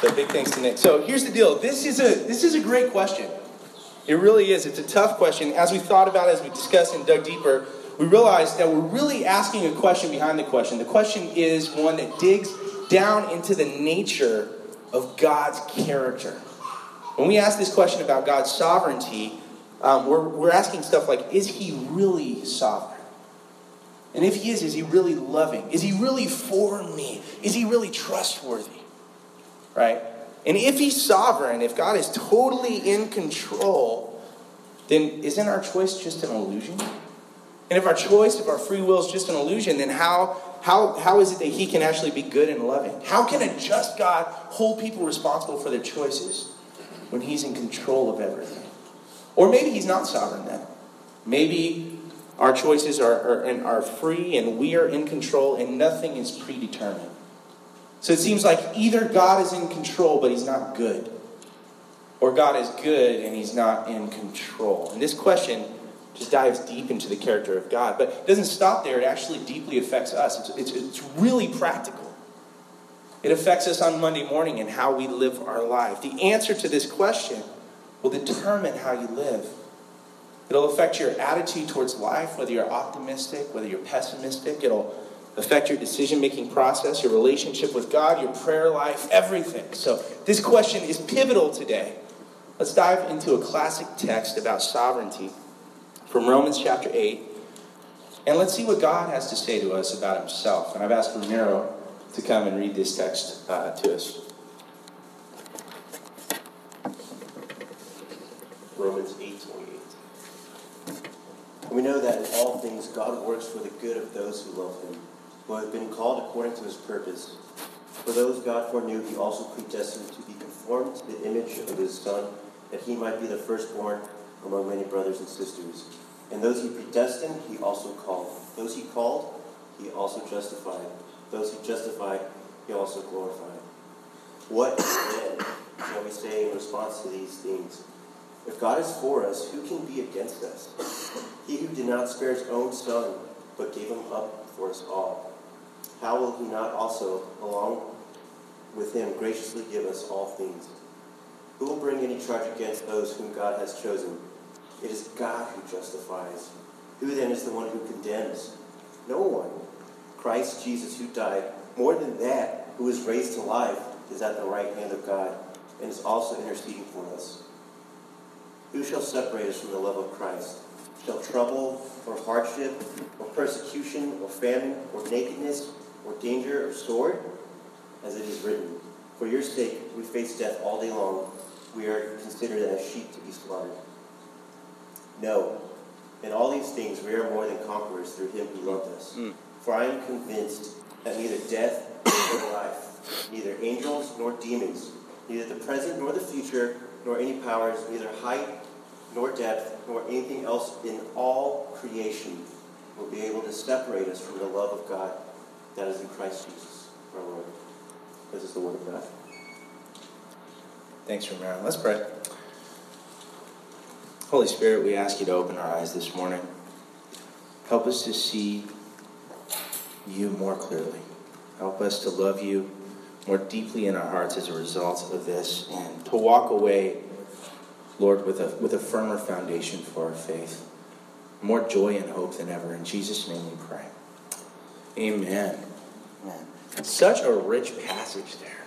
So big thanks to Nick. So here's the deal. This is a this is a great question. It really is. It's a tough question. As we thought about it, as we discussed and dug deeper, we realized that we're really asking a question behind the question. The question is one that digs down into the nature of God's character. When we ask this question about God's sovereignty, um, we're, we're asking stuff like Is he really sovereign? And if he is, is he really loving? Is he really for me? Is he really trustworthy? Right? And if he's sovereign, if God is totally in control, then isn't our choice just an illusion? And if our choice, if our free will is just an illusion, then how, how, how is it that he can actually be good and loving? How can a just God hold people responsible for their choices when he's in control of everything? Or maybe he's not sovereign then. Maybe our choices are, are, are free and we are in control and nothing is predetermined. So it seems like either God is in control, but he's not good, or God is good and he's not in control. And this question just dives deep into the character of God. But it doesn't stop there, it actually deeply affects us. It's, it's, it's really practical. It affects us on Monday morning and how we live our life. The answer to this question will determine how you live. It'll affect your attitude towards life, whether you're optimistic, whether you're pessimistic. It'll affect your decision making process, your relationship with God, your prayer life, everything. So, this question is pivotal today. Let's dive into a classic text about sovereignty from Romans chapter 8. And let's see what God has to say to us about himself. And I've asked Romero to come and read this text uh, to us. Romans 8 28. We know that in all things God works for the good of those who love him who have been called according to his purpose. For those God foreknew, he also predestined to be conformed to the image of his Son, that he might be the firstborn among many brothers and sisters. And those he predestined, he also called. Those he called, he also justified. Those he justified, he also glorified. What then shall we say in response to these things? If God is for us, who can be against us? He who did not spare his own son, but gave him up for us all how will he not also, along with him, graciously give us all things? Who will bring any charge against those whom God has chosen? It is God who justifies. Who then is the one who condemns? No one. Christ Jesus, who died, more than that, who was raised to life, is at the right hand of God and is also interceding for us. Who shall separate us from the love of Christ? Shall trouble, or hardship, or persecution, or famine, or nakedness, or danger of sword? As it is written, For your sake we face death all day long. We are considered as sheep to be slaughtered. No, in all these things we are more than conquerors through him who loved us. Mm. For I am convinced that neither death nor life, neither angels nor demons, neither the present nor the future, nor any powers, neither height nor depth, nor anything else in all creation will be able to separate us from the love of God that is in Christ Jesus, our Lord. This is the word of God. Thanks, Romero. Let's pray. Holy Spirit, we ask you to open our eyes this morning. Help us to see you more clearly. Help us to love you more deeply in our hearts as a result of this and to walk away, Lord, with a, with a firmer foundation for our faith. More joy and hope than ever. In Jesus' name we pray. Amen. Such a rich passage there.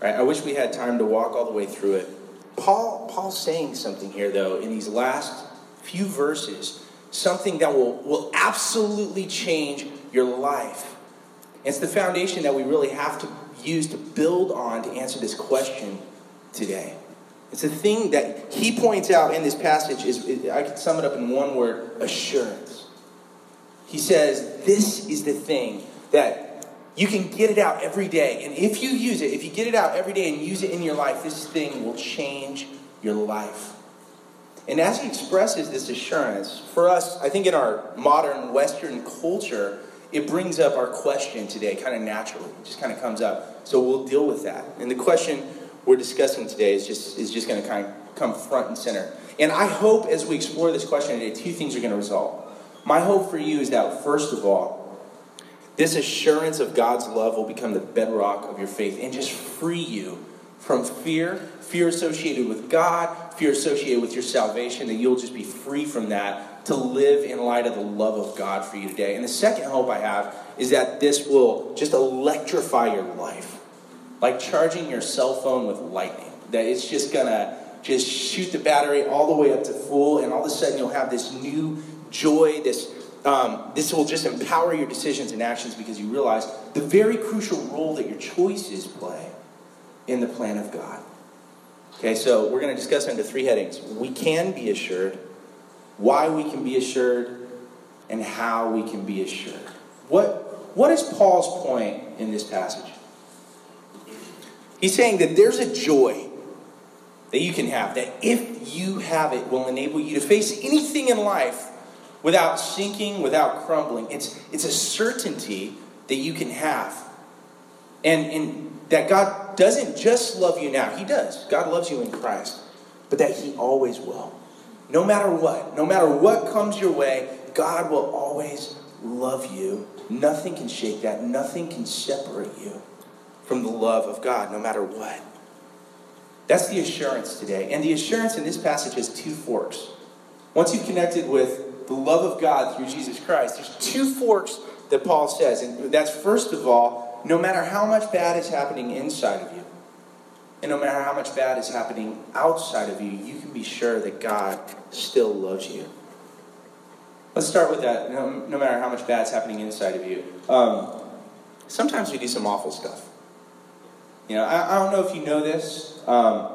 Right? I wish we had time to walk all the way through it. Paul, Paul's saying something here, though, in these last few verses, something that will, will absolutely change your life. It's the foundation that we really have to use to build on to answer this question today. It's the thing that he points out in this passage is I could sum it up in one word, assurance. He says, This is the thing that you can get it out every day. And if you use it, if you get it out every day and use it in your life, this thing will change your life. And as he expresses this assurance, for us, I think in our modern Western culture, it brings up our question today kind of naturally. It just kind of comes up. So we'll deal with that. And the question we're discussing today is just, is just going to kind of come front and center. And I hope as we explore this question today, two things are going to result. My hope for you is that, first of all, This assurance of God's love will become the bedrock of your faith and just free you from fear, fear associated with God, fear associated with your salvation, that you'll just be free from that to live in light of the love of God for you today. And the second hope I have is that this will just electrify your life, like charging your cell phone with lightning, that it's just gonna just shoot the battery all the way up to full, and all of a sudden you'll have this new joy, this um, this will just empower your decisions and actions because you realize the very crucial role that your choices play in the plan of God. Okay, so we're going to discuss under three headings. We can be assured, why we can be assured, and how we can be assured. What, what is Paul's point in this passage? He's saying that there's a joy that you can have, that if you have it, will enable you to face anything in life without sinking, without crumbling. It's, it's a certainty that you can have. And, and that God doesn't just love you now, He does. God loves you in Christ, but that He always will. No matter what, no matter what comes your way, God will always love you. Nothing can shake that, nothing can separate you from the love of God, no matter what. That's the assurance today. And the assurance in this passage has two forks. Once you've connected with the love of God through Jesus Christ, there's two forks that Paul says. And that's first of all, no matter how much bad is happening inside of you, and no matter how much bad is happening outside of you, you can be sure that God still loves you. Let's start with that. No, no matter how much bad is happening inside of you. Um, sometimes we do some awful stuff. You know, I, I don't know if you know this, um,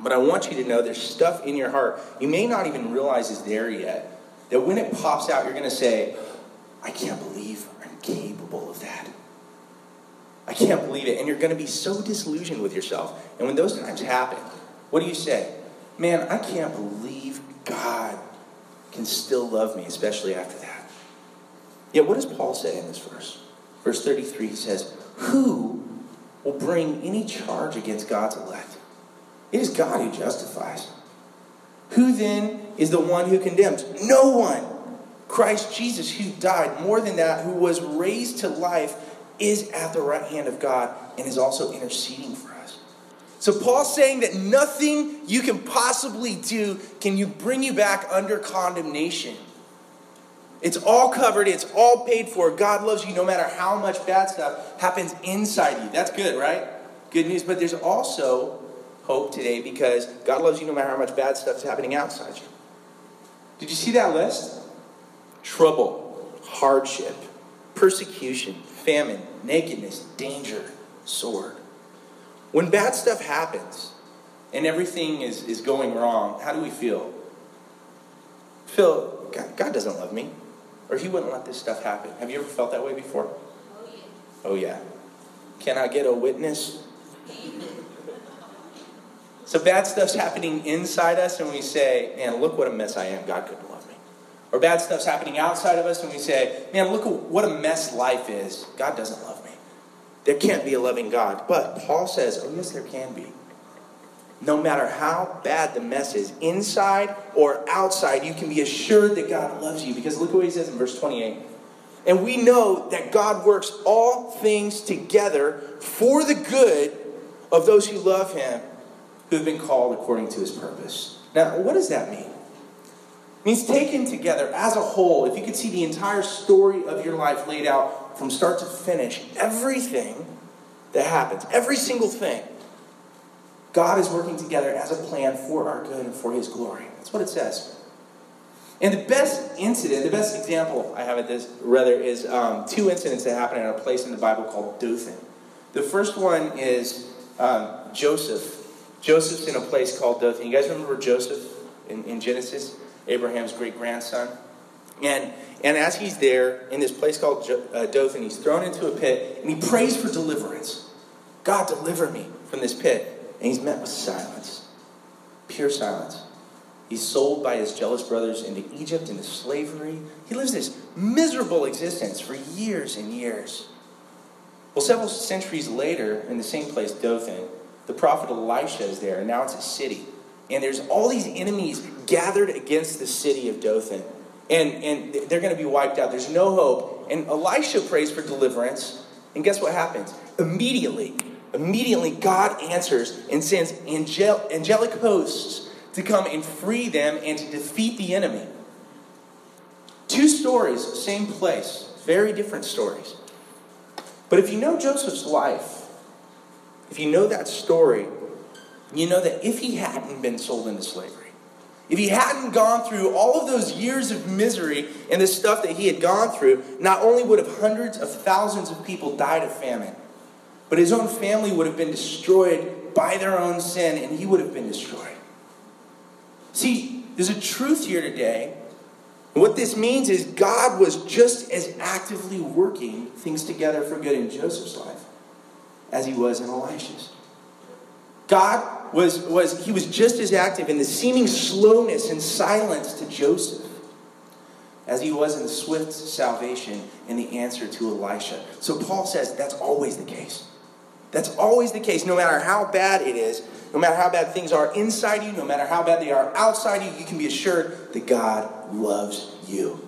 but I want you to know there's stuff in your heart you may not even realize is there yet. That when it pops out, you're going to say, I can't believe I'm capable of that. I can't believe it. And you're going to be so disillusioned with yourself. And when those times happen, what do you say? Man, I can't believe God can still love me, especially after that. Yet, what does Paul say in this verse? Verse 33, he says, Who will bring any charge against God's elect. It is God who justifies. Who then is the one who condemns? No one. Christ Jesus, who died, more than that, who was raised to life, is at the right hand of God and is also interceding for us. So Paul's saying that nothing you can possibly do can you bring you back under condemnation. It's all covered, it's all paid for. God loves you no matter how much bad stuff happens inside you. That's good, right? Good news. But there's also hope today because God loves you no matter how much bad stuff is happening outside you. Did you see that list? Trouble, hardship, persecution, famine, nakedness, danger, sword. When bad stuff happens and everything is, is going wrong, how do we feel? Feel, God, God doesn't love me or he wouldn't let this stuff happen. Have you ever felt that way before? Oh, yeah. Oh, yeah. Can I get a witness? So bad stuff's happening inside us, and we say, man, look what a mess I am. God couldn't love me. Or bad stuff's happening outside of us, and we say, man, look what a mess life is. God doesn't love me. There can't be a loving God. But Paul says, oh, yes, there can be no matter how bad the mess is, inside or outside, you can be assured that God loves you. Because look what he says in verse 28. And we know that God works all things together for the good of those who love him, who have been called according to his purpose. Now, what does that mean? It means taken together as a whole, if you could see the entire story of your life laid out from start to finish, everything that happens, every single thing God is working together as a plan for our good and for His glory. That's what it says. And the best incident, the best example I have of this, rather, is um, two incidents that happen in a place in the Bible called Dothan. The first one is um, Joseph. Joseph's in a place called Dothan. You guys remember Joseph in, in Genesis? Abraham's great grandson. And, and as he's there in this place called jo- uh, Dothan, he's thrown into a pit and he prays for deliverance. God, deliver me from this pit. And he's met with silence, pure silence. He's sold by his jealous brothers into Egypt, into slavery. He lives this miserable existence for years and years. Well, several centuries later, in the same place, Dothan, the prophet Elisha is there, and now it's a city. And there's all these enemies gathered against the city of Dothan. And, and they're going to be wiped out. There's no hope And Elisha prays for deliverance. And guess what happens? Immediately, immediately, God answers and sends angel- angelic hosts to come and free them and to defeat the enemy. Two stories, same place, very different stories. But if you know Joseph's life, if you know that story, you know that if he hadn't been sold into slavery, if he hadn't gone through all of those years of misery and the stuff that he had gone through, not only would have hundreds of thousands of people died of famine, but his own family would have been destroyed by their own sin and he would have been destroyed. See, there's a truth here today. What this means is God was just as actively working things together for good in Joseph's life as he was in Elisha's. God was, was, he was just as active in the seeming slowness and silence to Joseph as he was in swift salvation and the answer to Elisha. So Paul says that's always the case. That's always the case, no matter how bad it is, no matter how bad things are inside you, no matter how bad they are outside you, you can be assured that God loves you.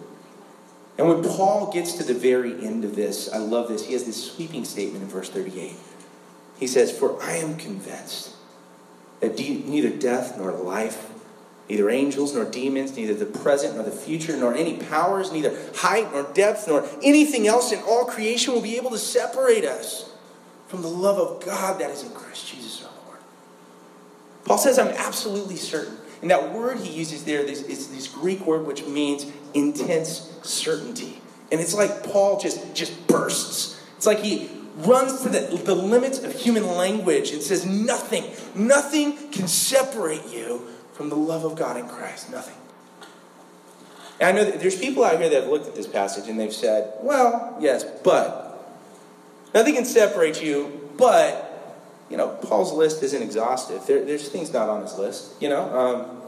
And when Paul gets to the very end of this, I love this. He has this sweeping statement in verse 38. He says, For I am convinced that de- neither death nor life, neither angels nor demons, neither the present nor the future, nor any powers, neither height nor depth, nor anything else in all creation will be able to separate us from the love of God that is in Christ Jesus our Lord. Paul says, I'm absolutely certain. And that word he uses there is this Greek word which means intense certainty. And it's like Paul just, just bursts. It's like he runs to the, the limits of human language and says, Nothing, nothing can separate you from the love of God in Christ. Nothing. And I know that there's people out here that have looked at this passage and they've said, Well, yes, but. Nothing can separate you, but, you know, Paul's list isn't exhaustive. There, there's things not on his list, you know. Um,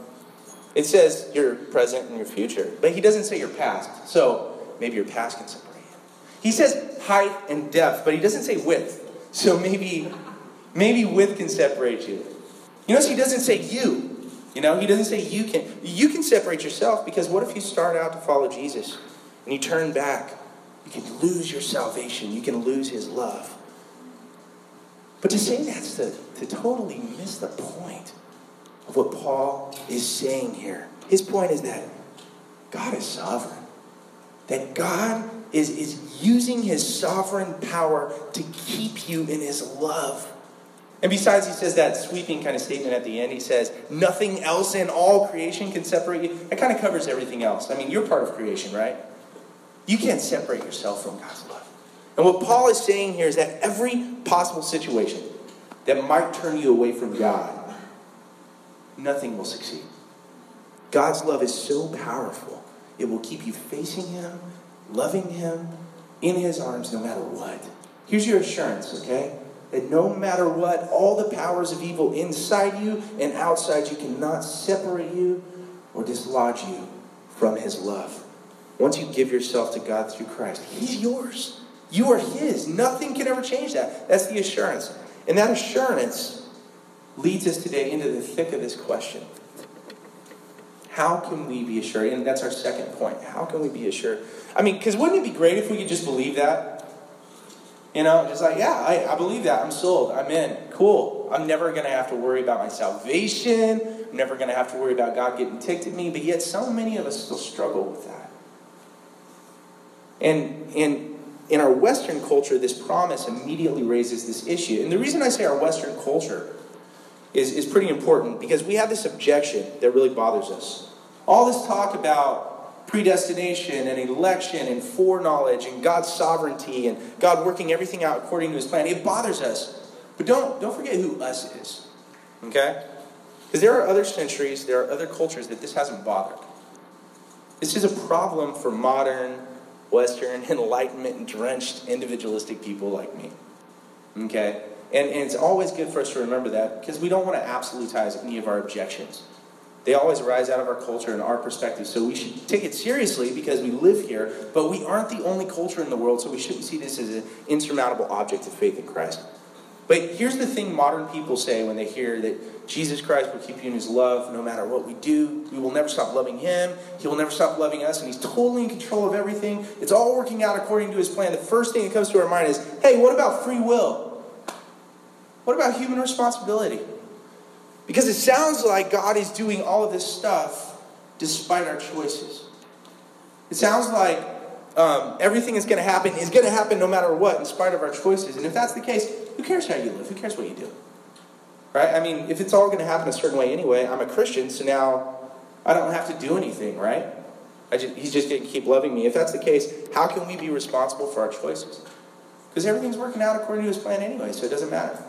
it says your present and your future, but he doesn't say your past. So maybe your past can separate. He says height and depth, but he doesn't say width. So maybe, maybe width can separate you. You notice he doesn't say you. You know, he doesn't say you can. You can separate yourself because what if you start out to follow Jesus and you turn back you can lose your salvation. You can lose his love. But to say that's to, to totally miss the point of what Paul is saying here. His point is that God is sovereign. That God is, is using his sovereign power to keep you in his love. And besides, he says that sweeping kind of statement at the end. He says, Nothing else in all creation can separate you. That kind of covers everything else. I mean, you're part of creation, right? You can't separate yourself from God's love. And what Paul is saying here is that every possible situation that might turn you away from God, nothing will succeed. God's love is so powerful, it will keep you facing Him, loving Him, in His arms, no matter what. Here's your assurance, okay? That no matter what, all the powers of evil inside you and outside you cannot separate you or dislodge you from His love. Once you give yourself to God through Christ, He's yours. You are His. Nothing can ever change that. That's the assurance. And that assurance leads us today into the thick of this question. How can we be assured? And that's our second point. How can we be assured? I mean, because wouldn't it be great if we could just believe that? You know, just like, yeah, I, I believe that. I'm sold. I'm in. Cool. I'm never going to have to worry about my salvation. I'm never going to have to worry about God getting ticked at me. But yet, so many of us still struggle with that. And, and in our Western culture, this promise immediately raises this issue. And the reason I say our Western culture is, is pretty important because we have this objection that really bothers us. All this talk about predestination and election and foreknowledge and God's sovereignty and God working everything out according to his plan, it bothers us. But don't, don't forget who us is. Okay? Because there are other centuries, there are other cultures that this hasn't bothered. This is a problem for modern Western, enlightenment drenched, individualistic people like me. Okay? And, and it's always good for us to remember that because we don't want to absolutize any of our objections. They always arise out of our culture and our perspective. So we should take it seriously because we live here, but we aren't the only culture in the world, so we shouldn't see this as an insurmountable object of faith in Christ. But here's the thing modern people say when they hear that Jesus Christ will keep you in his love no matter what we do. We will never stop loving him. He will never stop loving us, and he's totally in control of everything. It's all working out according to his plan. The first thing that comes to our mind is hey, what about free will? What about human responsibility? Because it sounds like God is doing all of this stuff despite our choices. It sounds like um, everything is going to happen is going to happen no matter what, in spite of our choices. And if that's the case, who cares how you live? Who cares what you do? Right? I mean, if it's all going to happen a certain way anyway, I'm a Christian, so now I don't have to do anything, right? Just, he's just going to keep loving me. If that's the case, how can we be responsible for our choices? Because everything's working out according to his plan anyway, so it doesn't matter.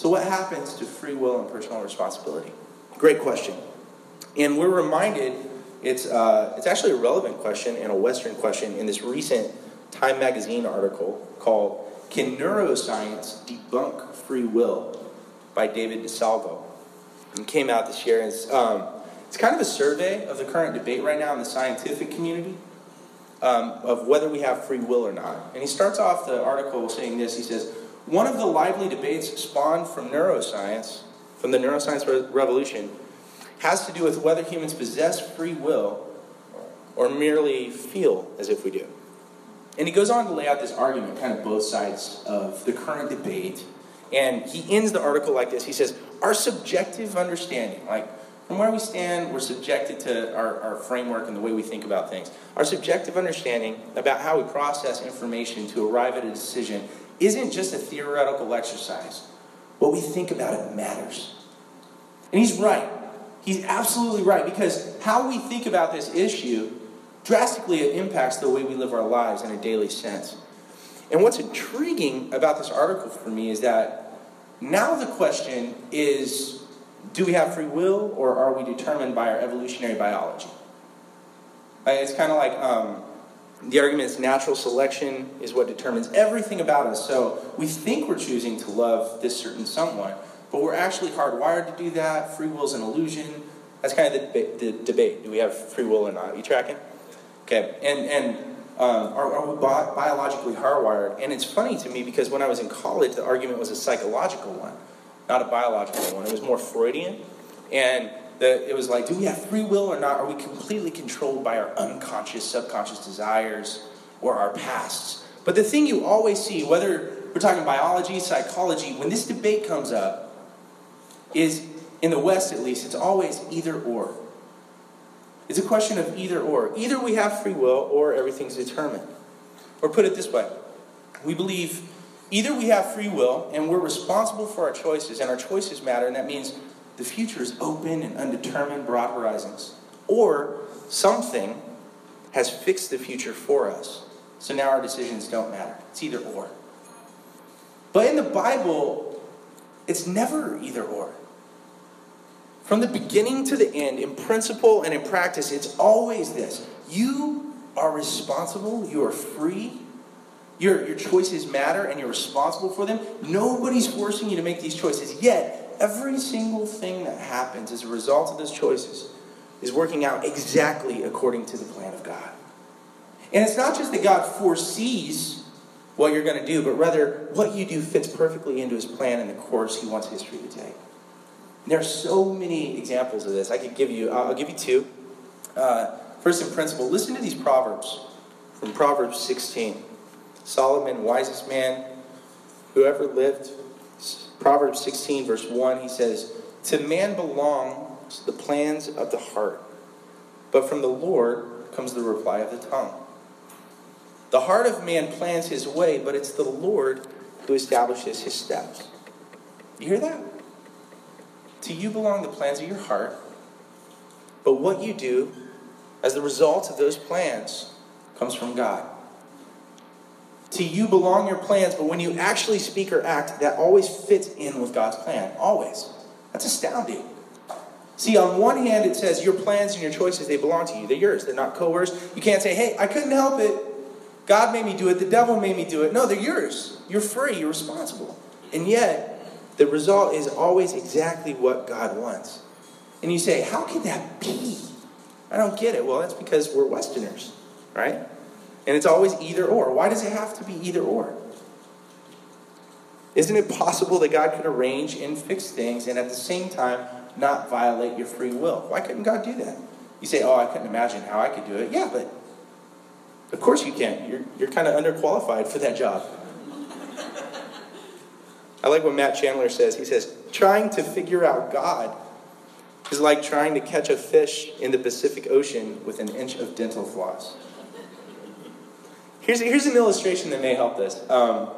So, what happens to free will and personal responsibility? Great question. And we're reminded it's, uh, it's actually a relevant question and a Western question in this recent Time Magazine article called Can Neuroscience Debunk Free Will? by David DeSalvo. It came out this year. It's, um, it's kind of a survey of the current debate right now in the scientific community um, of whether we have free will or not. And he starts off the article saying this He says, One of the lively debates spawned from neuroscience, from the neuroscience re- revolution, has to do with whether humans possess free will or merely feel as if we do. And he goes on to lay out this argument, kind of both sides of the current debate. And he ends the article like this He says, Our subjective understanding, like from where we stand, we're subjected to our, our framework and the way we think about things. Our subjective understanding about how we process information to arrive at a decision isn't just a theoretical exercise. What we think about it matters. And he's right. He's absolutely right because how we think about this issue drastically impacts the way we live our lives in a daily sense. And what's intriguing about this article for me is that now the question is do we have free will or are we determined by our evolutionary biology? It's kind of like um, the argument is natural selection is what determines everything about us. So we think we're choosing to love this certain someone, but we're actually hardwired to do that. Free will is an illusion. That's kind of the, the debate. Do we have free will or not? Are you tracking? Okay. And, and um, are, are, we bi- biologically hardwired? And it's funny to me because when I was in college, the argument was a psychological one, not a biological one. It was more Freudian. And the, it was like, do we have free will or not? Are we completely controlled by our unconscious, subconscious desires or our pasts? But the thing you always see, whether we're talking biology, psychology, when this debate comes up, is in the West at least, it's always either or. It's a question of either or. Either we have free will or everything's determined. Or put it this way we believe either we have free will and we're responsible for our choices, and our choices matter, and that means the future is open and undetermined, broad horizons. Or something has fixed the future for us. So now our decisions don't matter. It's either or. But in the Bible, it's never either or. From the beginning to the end, in principle and in practice, it's always this. You are responsible, you are free, your, your choices matter, and you're responsible for them. Nobody's forcing you to make these choices. Yet, every single thing that happens as a result of those choices is working out exactly according to the plan of God. And it's not just that God foresees what you're going to do, but rather what you do fits perfectly into his plan and the course he wants history to take. There are so many examples of this. I could give you, I'll give you two. Uh, first, in principle, listen to these proverbs from Proverbs 16. Solomon, wisest man who ever lived. Proverbs 16, verse 1, he says, To man belongs the plans of the heart, but from the Lord comes the reply of the tongue. The heart of man plans his way, but it's the Lord who establishes his steps. You hear that? To you belong the plans of your heart, but what you do as the result of those plans comes from God. To you belong your plans, but when you actually speak or act, that always fits in with God's plan. Always. That's astounding. See, on one hand, it says your plans and your choices, they belong to you. They're yours. They're not coerced. You can't say, hey, I couldn't help it. God made me do it. The devil made me do it. No, they're yours. You're free. You're responsible. And yet, the result is always exactly what God wants. And you say, how can that be? I don't get it. Well, that's because we're Westerners, right? And it's always either or. Why does it have to be either or? Isn't it possible that God could arrange and fix things and at the same time not violate your free will? Why couldn't God do that? You say, oh, I couldn't imagine how I could do it. Yeah, but of course you can. You're, you're kind of underqualified for that job. I like what Matt Chandler says. He says, trying to figure out God is like trying to catch a fish in the Pacific Ocean with an inch of dental floss. Here's, here's an illustration that may help this. Um,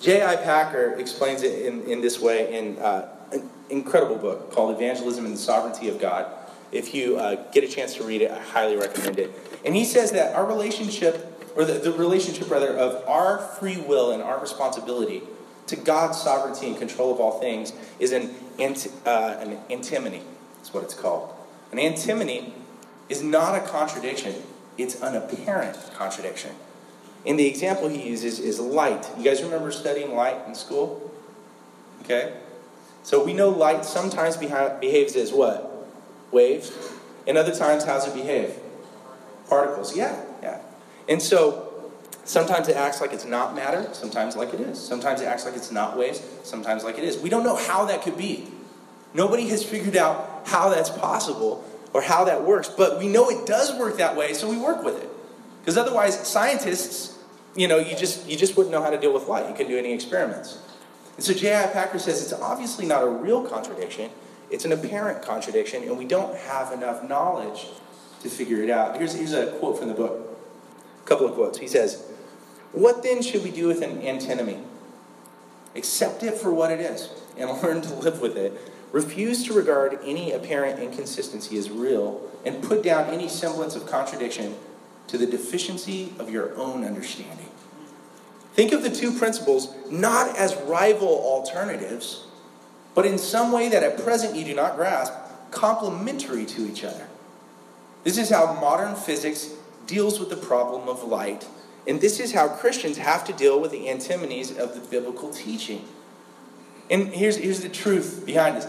J.I. Packer explains it in, in this way in uh, an incredible book called Evangelism and the Sovereignty of God. If you uh, get a chance to read it, I highly recommend it. And he says that our relationship, or the, the relationship rather, of our free will and our responsibility to God's sovereignty and control of all things is an, ant, uh, an antinomy. That's what it's called. An antinomy is not a contradiction, it's an apparent contradiction. And the example he uses is light. You guys remember studying light in school? Okay? So we know light sometimes behaves as what? Waves. And other times, how's it behave? Particles. Yeah, yeah. And so sometimes it acts like it's not matter, sometimes like it is. Sometimes it acts like it's not waves, sometimes like it is. We don't know how that could be. Nobody has figured out how that's possible or how that works, but we know it does work that way, so we work with it. Because otherwise, scientists, you know, you just you just wouldn't know how to deal with light. You couldn't do any experiments. And so J.I. Packer says it's obviously not a real contradiction. It's an apparent contradiction, and we don't have enough knowledge to figure it out. Here's, here's a quote from the book. A couple of quotes. He says, What then should we do with an antinomy? Accept it for what it is and learn to live with it. Refuse to regard any apparent inconsistency as real and put down any semblance of contradiction to the deficiency of your own understanding. Think of the two principles not as rival alternatives, but in some way that at present you do not grasp, complementary to each other. This is how modern physics deals with the problem of light, and this is how Christians have to deal with the antinomies of the biblical teaching. And here's, here's the truth behind this.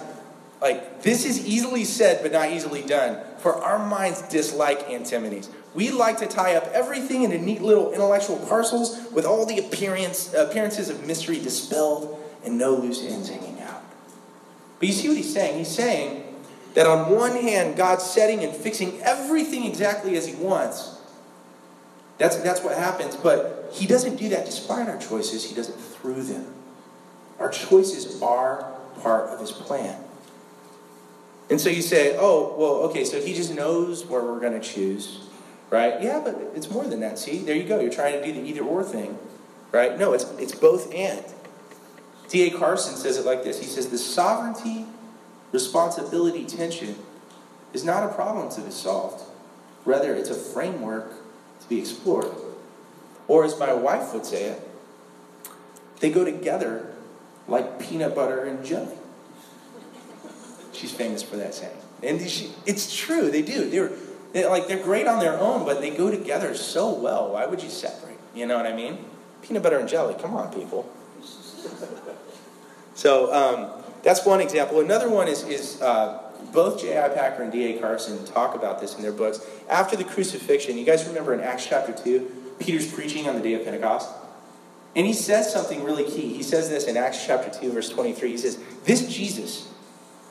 Like, this is easily said, but not easily done. For our minds dislike antinomies. We like to tie up everything into neat little intellectual parcels with all the appearance, appearances of mystery dispelled and no loose ends hanging out. But you see what he's saying? He's saying that on one hand, God's setting and fixing everything exactly as he wants. That's, that's what happens. But he doesn't do that despite our choices, he does it through them. Our choices are part of his plan. And so you say, oh, well, okay, so he just knows where we're going to choose right? Yeah, but it's more than that. See, there you go. You're trying to do the either or thing, right? No, it's, it's both and. D.A. Carson says it like this He says, The sovereignty responsibility tension is not a problem to be solved, rather, it's a framework to be explored. Or, as my wife would say it, they go together like peanut butter and jelly. She's famous for that saying. And she, it's true, they do. They're, they, like they're great on their own, but they go together so well. Why would you separate? You know what I mean? Peanut butter and jelly. Come on, people. so um, that's one example. Another one is, is uh, both J.I. Packer and D.A. Carson talk about this in their books. After the crucifixion, you guys remember in Acts chapter 2, Peter's preaching on the day of Pentecost? And he says something really key. He says this in Acts chapter 2, verse 23. He says, This Jesus,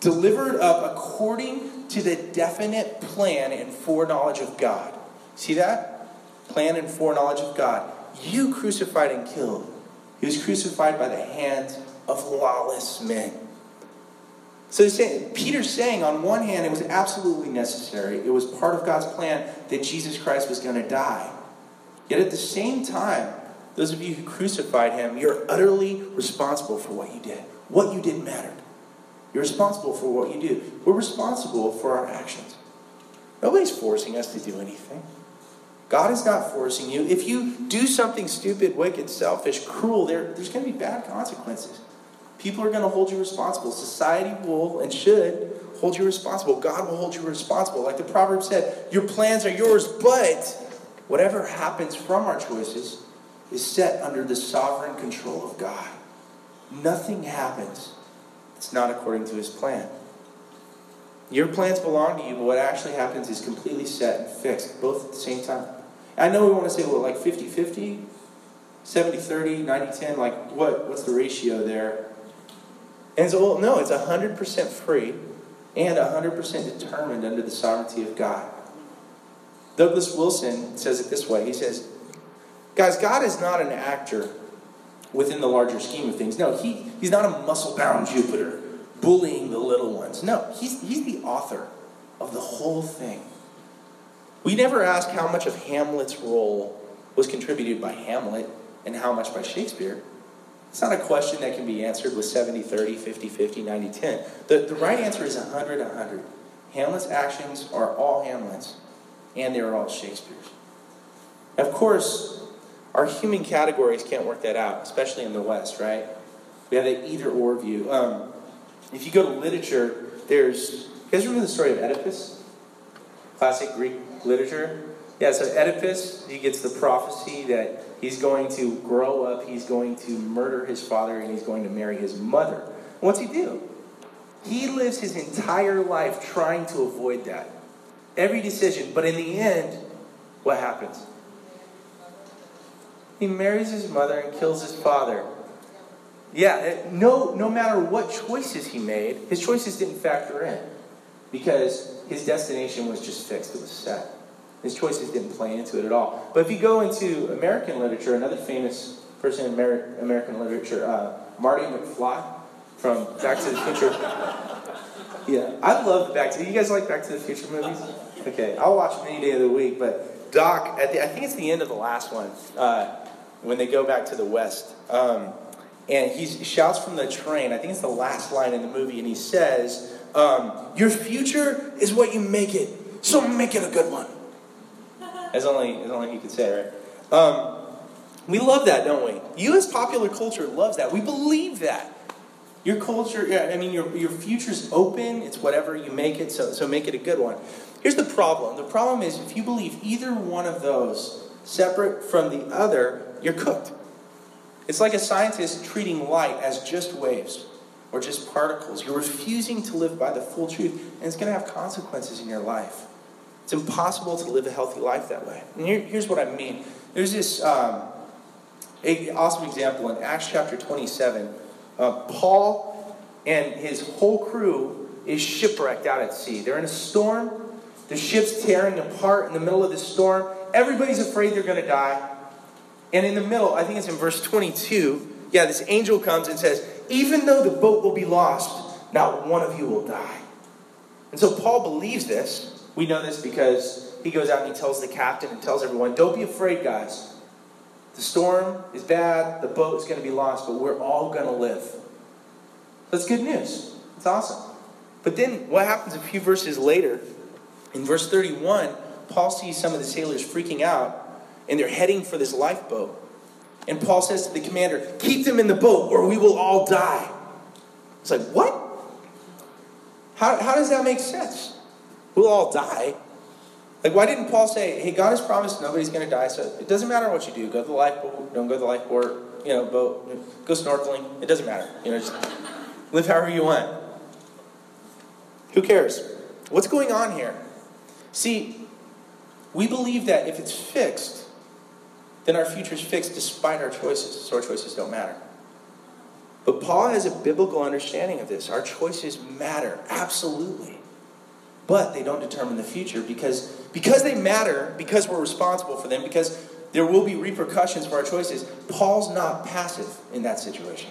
delivered up according to the definite plan and foreknowledge of God. See that? Plan and foreknowledge of God. You crucified and killed. He was crucified by the hands of lawless men. So Peter's saying, on one hand, it was absolutely necessary. It was part of God's plan that Jesus Christ was going to die. Yet at the same time, those of you who crucified him, you're utterly responsible for what you did. What you did mattered. You're responsible for what you do. We're responsible for our actions. Nobody's forcing us to do anything. God is not forcing you. If you do something stupid, wicked, selfish, cruel, there, there's going to be bad consequences. People are going to hold you responsible. Society will and should hold you responsible. God will hold you responsible. Like the proverb said, your plans are yours, but whatever happens from our choices is set under the sovereign control of God. Nothing happens it's not according to his plan. Your plans belong to you, but what actually happens is completely set and fixed, both at the same time. I know we want to say, well, like 50 50. 70 30, 90 10? Like, what, what's the ratio there? And so, well, no, it's 100% free and 100% determined under the sovereignty of God. Douglas Wilson says it this way He says, Guys, God is not an actor within the larger scheme of things. No, he, he's not a muscle bound Jupiter bullying the little ones. No, he's, he's the author of the whole thing. We never ask how much of Hamlet's role was contributed by Hamlet and how much by Shakespeare. It's not a question that can be answered with 70 30, 50 50, 90 10. The, the right answer is 100 100. Hamlet's actions are all Hamlet's, and they're all Shakespeare's. Of course, our human categories can't work that out, especially in the West, right? We have the either or view. Um, if you go to literature, there's. You guys remember the story of Oedipus? Classic Greek literature? Yeah, so Oedipus, he gets the prophecy that he's going to grow up, he's going to murder his father, and he's going to marry his mother. what's he do? He lives his entire life trying to avoid that. Every decision, but in the end, what happens? He marries his mother and kills his father. Yeah, no, no matter what choices he made, his choices didn't factor in because his destination was just fixed, it was set. His choices didn't play into it at all. But if you go into American literature, another famous person in Amer- American literature, uh, Marty McFly from Back to the Future. Yeah, I love Back to. You guys like Back to the Future movies? Okay, I'll watch them any day of the week. But Doc, at the, I think it's the end of the last one uh, when they go back to the West, um, and he shouts from the train. I think it's the last line in the movie, and he says, um, "Your future is what you make it, so make it a good one." as only as only he could say, right? Um, we love that, don't we? U.S. popular culture loves that. We believe that. Your culture, yeah, I mean, your, your future's open. It's whatever you make it, so, so make it a good one. Here's the problem. The problem is if you believe either one of those separate from the other, you're cooked. It's like a scientist treating light as just waves or just particles. You're refusing to live by the full truth, and it's going to have consequences in your life. It's impossible to live a healthy life that way. And here, here's what I mean. There's this um, awesome example in Acts chapter 27. Uh, Paul and his whole crew is shipwrecked out at sea. They're in a storm. The ship's tearing apart in the middle of the storm. Everybody's afraid they're going to die. And in the middle, I think it's in verse 22, yeah, this angel comes and says, Even though the boat will be lost, not one of you will die. And so Paul believes this. We know this because he goes out and he tells the captain and tells everyone, Don't be afraid, guys. The storm is bad, the boat is going to be lost, but we're all going to live. That's good news. It's awesome. But then what happens a few verses later? In verse 31, Paul sees some of the sailors freaking out and they're heading for this lifeboat. And Paul says to the commander, Keep them in the boat or we will all die. It's like, what? How, how does that make sense? We'll all die. Like, why didn't Paul say, hey, God has promised nobody's going to die, so it doesn't matter what you do. Go to the lifeboat, don't go to the lifeboat, you know, boat, go snorkeling. It doesn't matter. You know, just live however you want. Who cares? What's going on here? See, we believe that if it's fixed, then our future is fixed despite our choices, so our choices don't matter. But Paul has a biblical understanding of this. Our choices matter, absolutely but they don't determine the future because, because they matter, because we're responsible for them, because there will be repercussions for our choices. Paul's not passive in that situation.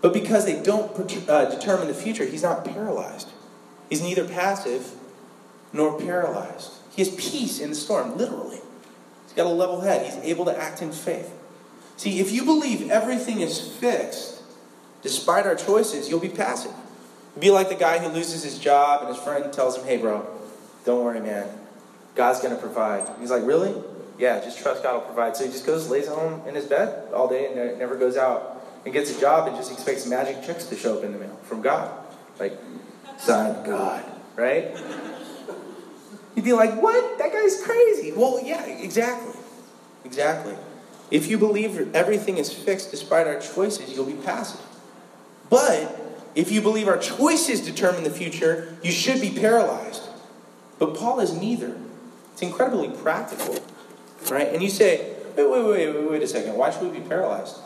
But because they don't uh, determine the future, he's not paralyzed. He's neither passive nor paralyzed. He has peace in the storm, literally. He's got a level head. He's able to act in faith. See, if you believe everything is fixed, despite our choices, you'll be passive. Be like the guy who loses his job and his friend tells him, hey, bro, don't worry, man. God's going to provide. He's like, really? Yeah, just trust God will provide. So he just goes, lays home in his bed all day and never goes out and gets a job and just expects magic checks to show up in the mail from God. Like, son, God, right? You'd be like, what? That guy's crazy. Well, yeah, exactly. Exactly. If you believe everything is fixed despite our choices, you'll be passive. But if you believe our choices determine the future, you should be paralyzed. But Paul is neither. It's incredibly practical, right? And you say, wait, wait, wait, wait, wait a second. Why should we be paralyzed?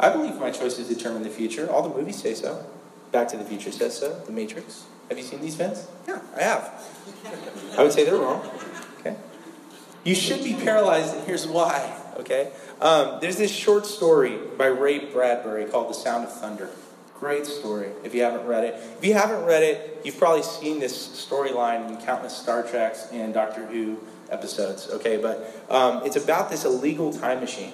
I believe my choices determine the future. All the movies say so. Back to the Future says so. The Matrix. Have you seen these films? Yeah, I have. I would say they're wrong. Okay. You should be paralyzed, and here's why. Okay. Um, there's this short story by Ray Bradbury called "The Sound of Thunder." Great story. If you haven't read it, if you haven't read it, you've probably seen this storyline in countless Star Treks and Doctor Who episodes. Okay, but um, it's about this illegal time machine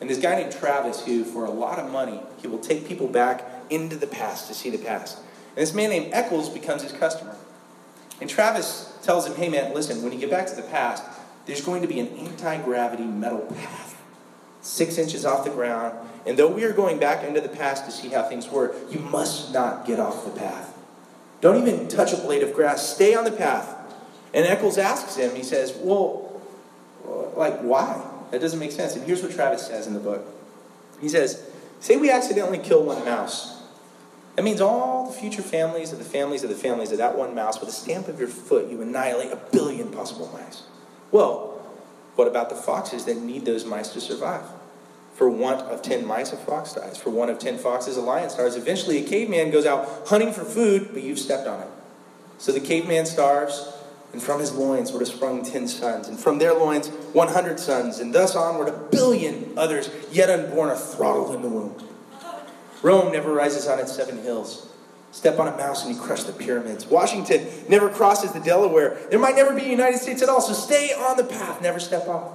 and this guy named Travis, who, for a lot of money, he will take people back into the past to see the past. And this man named Eckels becomes his customer. And Travis tells him, hey man, listen, when you get back to the past, there's going to be an anti gravity metal path, six inches off the ground. And though we are going back into the past to see how things were, you must not get off the path. Don't even touch a blade of grass. Stay on the path. And Eckels asks him, he says, well, like, why? That doesn't make sense. And here's what Travis says in the book. He says, Say we accidentally kill one mouse. That means all the future families of the families of the families of that one mouse, with a stamp of your foot, you annihilate a billion possible mice. Well, what about the foxes that need those mice to survive? For want of ten mice, a fox dies. For one of ten foxes, a lion starves. Eventually, a caveman goes out hunting for food, but you've stepped on it. So the caveman starves, and from his loins would have sprung ten sons, and from their loins one hundred sons, and thus onward a billion others yet unborn are throttled in the womb. Rome never rises on its seven hills. Step on a mouse and you crush the pyramids. Washington never crosses the Delaware. There might never be a United States at all, so stay on the path, never step off.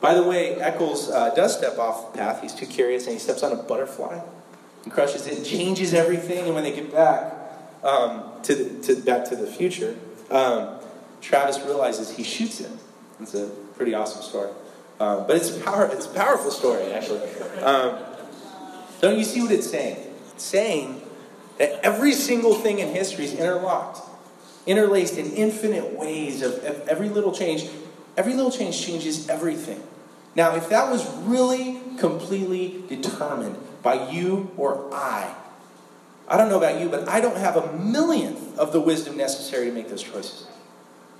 By the way, Eckels uh, does step off the path. He's too curious and he steps on a butterfly and crushes it and changes everything. And when they get back, um, to, the, to back to the future, um, Travis realizes he shoots him. It's a pretty awesome story, um, but it's a power. It's a powerful story actually. Um, don't you see what it's saying? It's saying that every single thing in history is interlocked, interlaced in infinite ways of, of every little change. Every little change changes everything. Now, if that was really completely determined by you or I, I don't know about you, but I don't have a millionth of the wisdom necessary to make those choices.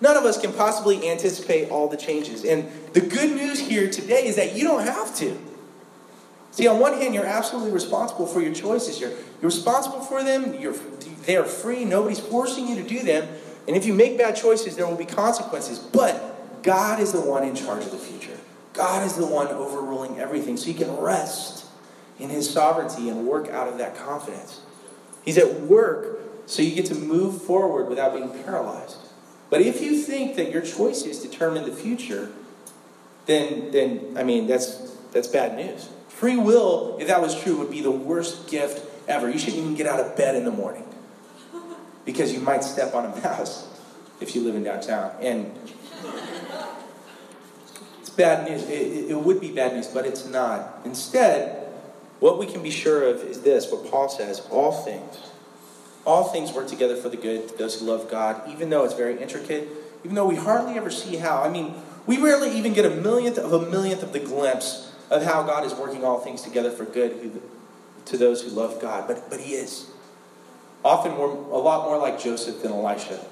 None of us can possibly anticipate all the changes. And the good news here today is that you don't have to. See, on one hand, you're absolutely responsible for your choices. You're, you're responsible for them. You're, they are free. Nobody's forcing you to do them. And if you make bad choices, there will be consequences. But God is the one in charge of the future. God is the one overruling everything. So you can rest in His sovereignty and work out of that confidence. He's at work, so you get to move forward without being paralyzed. But if you think that your choices determine the future, then, then I mean, that's, that's bad news. Free will, if that was true, would be the worst gift ever. You shouldn't even get out of bed in the morning because you might step on a mouse if you live in downtown. And it's bad news. It, it, would be bad news, but it's not. Instead, what we can be sure of is this what Paul says all things. All things work together for the good to those who love God, even though it's very intricate, even though we hardly ever see how. I mean, we rarely even get a millionth of a millionth of the glimpse of how God is working all things together for good who, to those who love God. But, but He is. Often we're a lot more like Joseph than Elisha.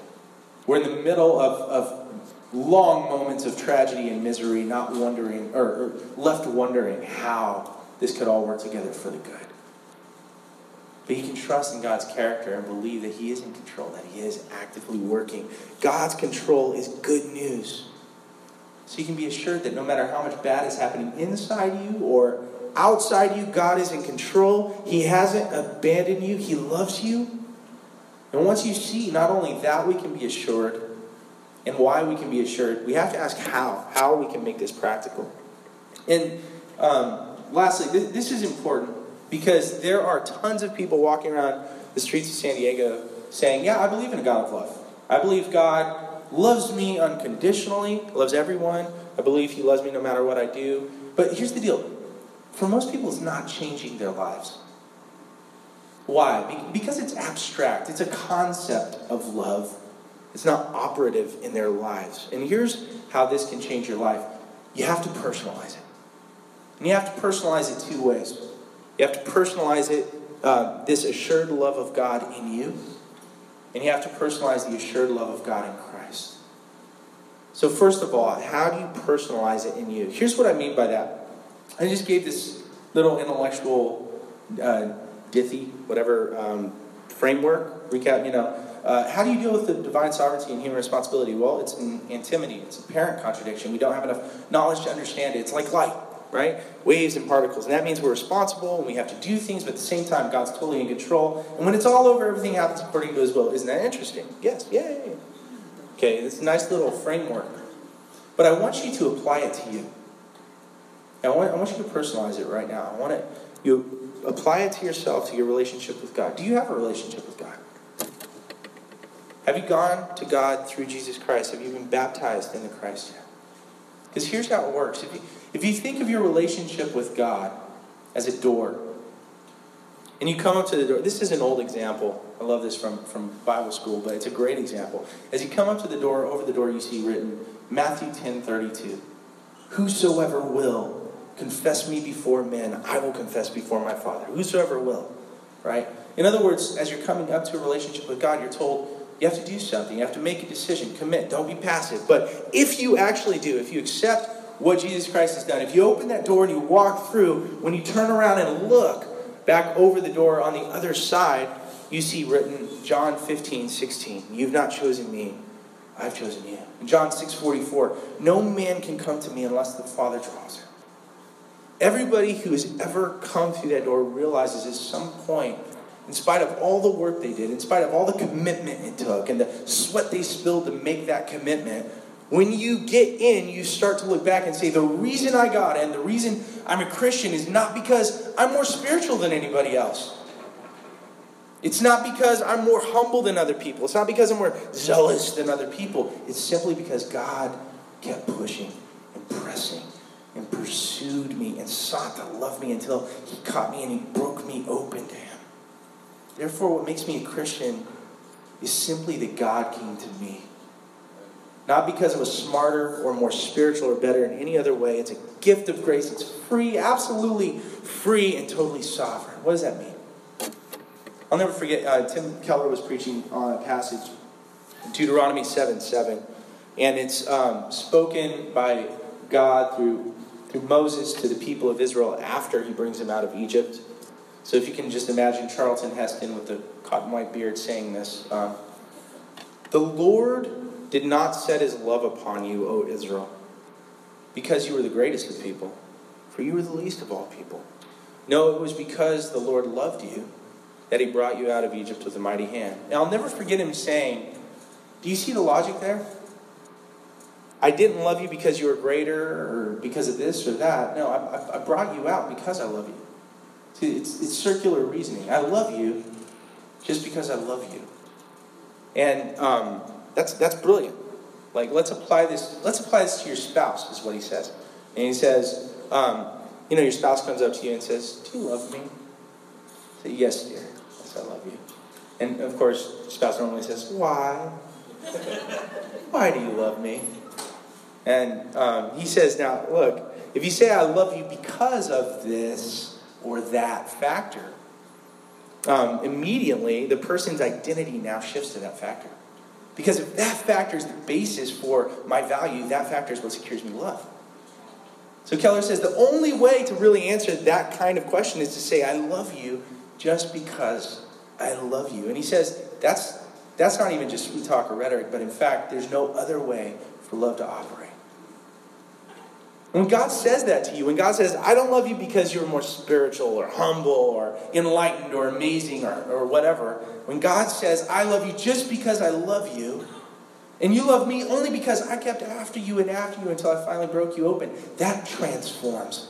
We're in the middle of, of long moments of tragedy and misery, not wondering, or, or left wondering how this could all work together for the good. But you can trust in God's character and believe that He is in control, that He is actively working. God's control is good news. So you can be assured that no matter how much bad is happening inside you or outside you, God is in control. He hasn't abandoned you, He loves you. And once you see not only that we can be assured and why we can be assured, we have to ask how, how we can make this practical. And um, lastly, this, this is important because there are tons of people walking around the streets of San Diego saying, Yeah, I believe in a God of love. I believe God loves me unconditionally, loves everyone. I believe He loves me no matter what I do. But here's the deal for most people, it's not changing their lives. Why? Because it's abstract, it's a concept of love. It's not operative in their lives. And here's how this can change your life you have to personalize it. And you have to personalize it two ways. You have to personalize it, uh, this assured love of God in you, and you have to personalize the assured love of God in Christ. So, first of all, how do you personalize it in you? Here's what I mean by that. I just gave this little intellectual uh, dithy, whatever um, framework, recap, you know. Uh, how do you deal with the divine sovereignty and human responsibility? Well, it's an antinomy, it's a apparent contradiction. We don't have enough knowledge to understand it. It's like light, right? Waves and particles. And that means we're responsible and we have to do things, but at the same time, God's totally in control. And when it's all over, everything happens according to His will. Isn't that interesting? Yes, yay. Okay, it's a nice little framework. But I want you to apply it to you. I want, I want you to personalize it right now. I want it, you apply it to yourself, to your relationship with God. Do you have a relationship with God? Have you gone to God through Jesus Christ? Have you been baptized into Christ yet? Because here's how it works. If you, if you think of your relationship with God as a door, and you come up to the door. This is an old example. I love this from, from Bible school, but it's a great example. As you come up to the door, over the door you see written Matthew 10 32. Whosoever will confess me before men, I will confess before my Father. Whosoever will. Right? In other words, as you're coming up to a relationship with God, you're told you have to do something. You have to make a decision, commit. Don't be passive. But if you actually do, if you accept what Jesus Christ has done, if you open that door and you walk through, when you turn around and look, Back over the door on the other side, you see written John 15, 16. You've not chosen me, I've chosen you. John 6, 44, no man can come to me unless the Father draws him. Everybody who has ever come through that door realizes at some point, in spite of all the work they did, in spite of all the commitment it took, and the sweat they spilled to make that commitment, when you get in, you start to look back and say, the reason I got in, the reason I'm a Christian is not because I'm more spiritual than anybody else. It's not because I'm more humble than other people. It's not because I'm more zealous than other people. It's simply because God kept pushing and pressing and pursued me and sought to love me until He caught me and He broke me open to Him. Therefore, what makes me a Christian is simply that God came to me not because I was smarter or more spiritual or better in any other way. It's a gift of grace. It's free, absolutely free, and totally sovereign. What does that mean? I'll never forget, uh, Tim Keller was preaching on a passage, Deuteronomy 7 7. And it's um, spoken by God through, through Moses to the people of Israel after he brings them out of Egypt. So if you can just imagine Charlton Heston with the cotton white beard saying this um, The Lord did not set his love upon you, O Israel, because you were the greatest of people, for you were the least of all people. No, it was because the Lord loved you that he brought you out of Egypt with a mighty hand. Now, I'll never forget him saying, Do you see the logic there? I didn't love you because you were greater or because of this or that. No, I, I brought you out because I love you. See, it's, it's circular reasoning. I love you just because I love you. And um, that's, that's brilliant. Like, let's apply this, let's apply this to your spouse, is what he says. And he says, um, you know, your spouse comes up to you and says, Do you love me? I Say, yes, dear. Yes, I love you. And of course, spouse normally says, Why? Why do you love me? And um, he says, Now, look, if you say, I love you because of this or that factor, um, immediately the person's identity now shifts to that factor. Because if that factor is the basis for my value, that factor is what secures me love. So Keller says the only way to really answer that kind of question is to say, I love you just because I love you. And he says that's, that's not even just sweet talk or rhetoric, but in fact, there's no other way for love to operate. When God says that to you, when God says, I don't love you because you're more spiritual or humble or enlightened or amazing or, or whatever, when God says, I love you just because I love you, and you love me only because I kept after you and after you until I finally broke you open, that transforms.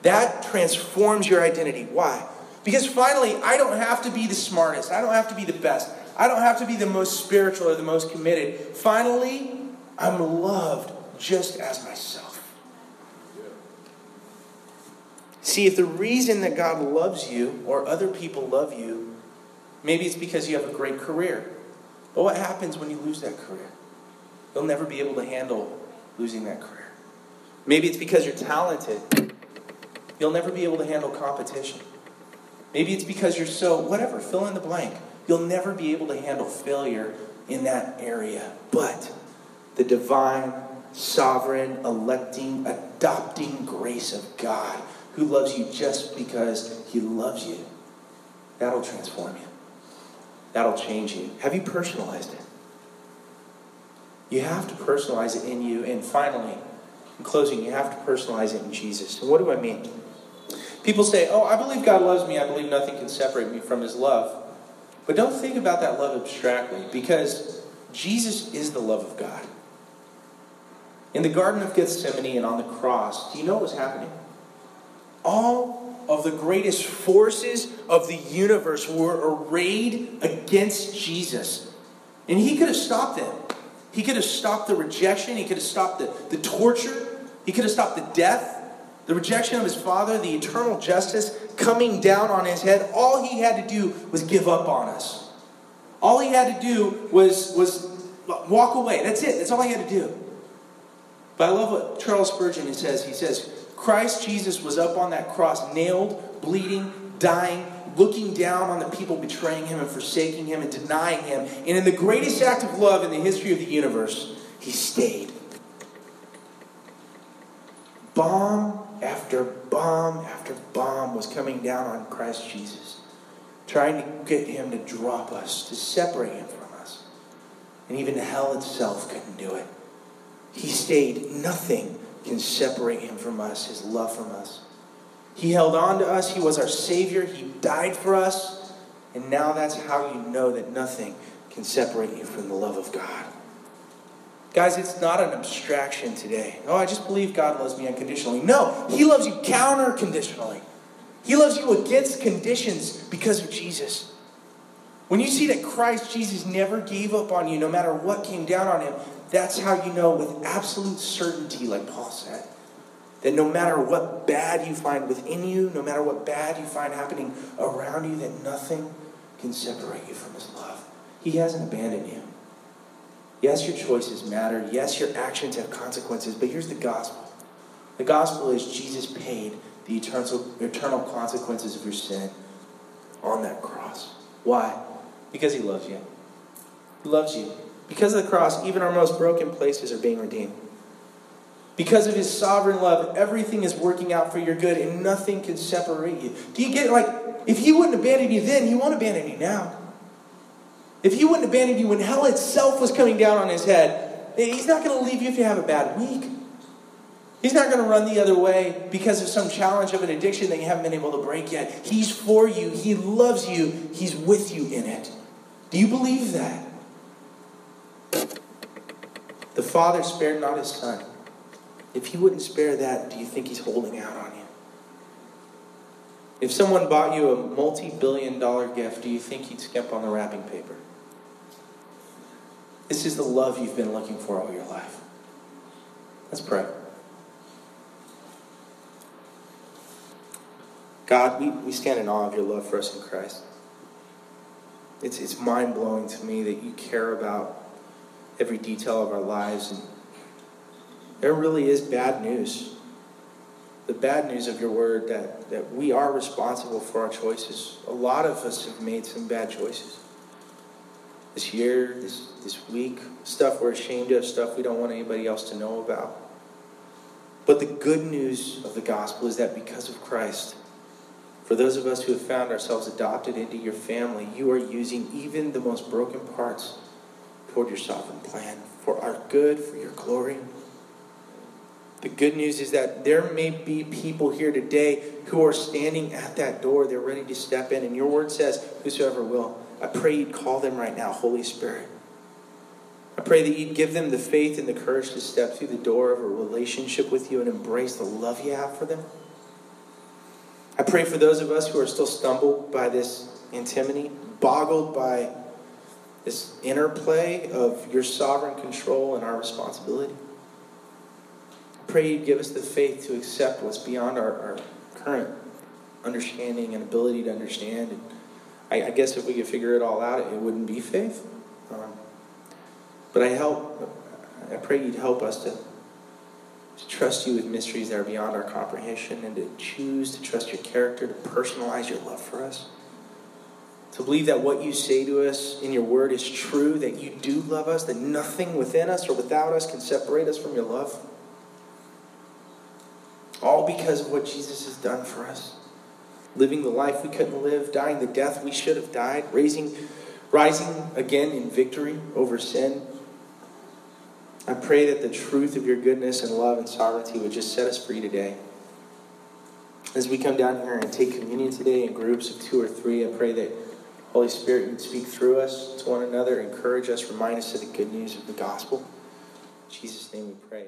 That transforms your identity. Why? Because finally, I don't have to be the smartest. I don't have to be the best. I don't have to be the most spiritual or the most committed. Finally, I'm loved just as myself. See, if the reason that God loves you or other people love you, maybe it's because you have a great career. But what happens when you lose that career? You'll never be able to handle losing that career. Maybe it's because you're talented. You'll never be able to handle competition. Maybe it's because you're so, whatever, fill in the blank. You'll never be able to handle failure in that area. But the divine, sovereign, electing, adopting grace of God who loves you just because he loves you. That'll transform you. That'll change you. Have you personalized it? You have to personalize it in you. And finally, in closing, you have to personalize it in Jesus. And what do I mean? People say, Oh, I believe God loves me. I believe nothing can separate me from his love. But don't think about that love abstractly because Jesus is the love of God. In the Garden of Gethsemane and on the cross, do you know what was happening? All of the greatest forces of the universe were arrayed against Jesus. And he could have stopped them. He could have stopped the rejection. He could have stopped the, the torture. He could have stopped the death, the rejection of his father, the eternal justice coming down on his head. All he had to do was give up on us. All he had to do was, was walk away. That's it. That's all he had to do. But I love what Charles Spurgeon says. He says, Christ Jesus was up on that cross, nailed, bleeding, dying, looking down on the people betraying him and forsaking him and denying him. And in the greatest act of love in the history of the universe, he stayed. Bomb after bomb after bomb was coming down on Christ Jesus, trying to get him to drop us, to separate him from us. And even hell itself couldn't do it. He stayed. Nothing can separate him from us, his love from us. He held on to us. He was our Savior. He died for us. And now that's how you know that nothing can separate you from the love of God. Guys, it's not an abstraction today. Oh, I just believe God loves me unconditionally. No, He loves you counter conditionally. He loves you against conditions because of Jesus. When you see that Christ Jesus never gave up on you, no matter what came down on him, that's how you know with absolute certainty, like Paul said, that no matter what bad you find within you, no matter what bad you find happening around you, that nothing can separate you from his love. He hasn't abandoned you. Yes, your choices matter. Yes, your actions have consequences. But here's the gospel the gospel is Jesus paid the eternal, eternal consequences of your sin on that cross. Why? Because he loves you. He loves you. Because of the cross, even our most broken places are being redeemed. Because of his sovereign love, everything is working out for your good and nothing can separate you. Do you get like, if he wouldn't abandon you then, he won't abandon you now. If he wouldn't abandon you when hell itself was coming down on his head, he's not going to leave you if you have a bad week. He's not going to run the other way because of some challenge of an addiction that you haven't been able to break yet. He's for you. He loves you. He's with you in it. Do you believe that? The Father spared not his Son. If he wouldn't spare that, do you think he's holding out on you? If someone bought you a multi billion dollar gift, do you think he'd skimp on the wrapping paper? This is the love you've been looking for all your life. Let's pray. God, we, we stand in awe of your love for us in Christ. It's, it's mind blowing to me that you care about every detail of our lives. And there really is bad news. The bad news of your word that, that we are responsible for our choices. A lot of us have made some bad choices. This year, this, this week, stuff we're ashamed of, stuff we don't want anybody else to know about. But the good news of the gospel is that because of Christ, for those of us who have found ourselves adopted into your family, you are using even the most broken parts toward your sovereign plan for our good, for your glory. The good news is that there may be people here today who are standing at that door. They're ready to step in. And your word says, Whosoever will. I pray you'd call them right now, Holy Spirit. I pray that you'd give them the faith and the courage to step through the door of a relationship with you and embrace the love you have for them. I pray for those of us who are still stumbled by this antinomy, boggled by this interplay of your sovereign control and our responsibility. Pray you give us the faith to accept what's beyond our, our current understanding and ability to understand. And I, I, guess if we could figure it all out, it wouldn't be faith. Um, but I help. I pray you'd help us to, to trust you with mysteries that are beyond our comprehension and to choose to trust your character, to personalize your love for us to believe that what you say to us in your word is true, that you do love us, that nothing within us or without us can separate us from your love. All because of what Jesus has done for us. Living the life we couldn't live, dying the death we should have died, raising, rising again in victory over sin. I pray that the truth of your goodness and love and sovereignty would just set us free today. As we come down here and take communion today in groups of two or three, I pray that Holy Spirit would speak through us to one another, encourage us, remind us of the good news of the gospel. In Jesus' name we pray.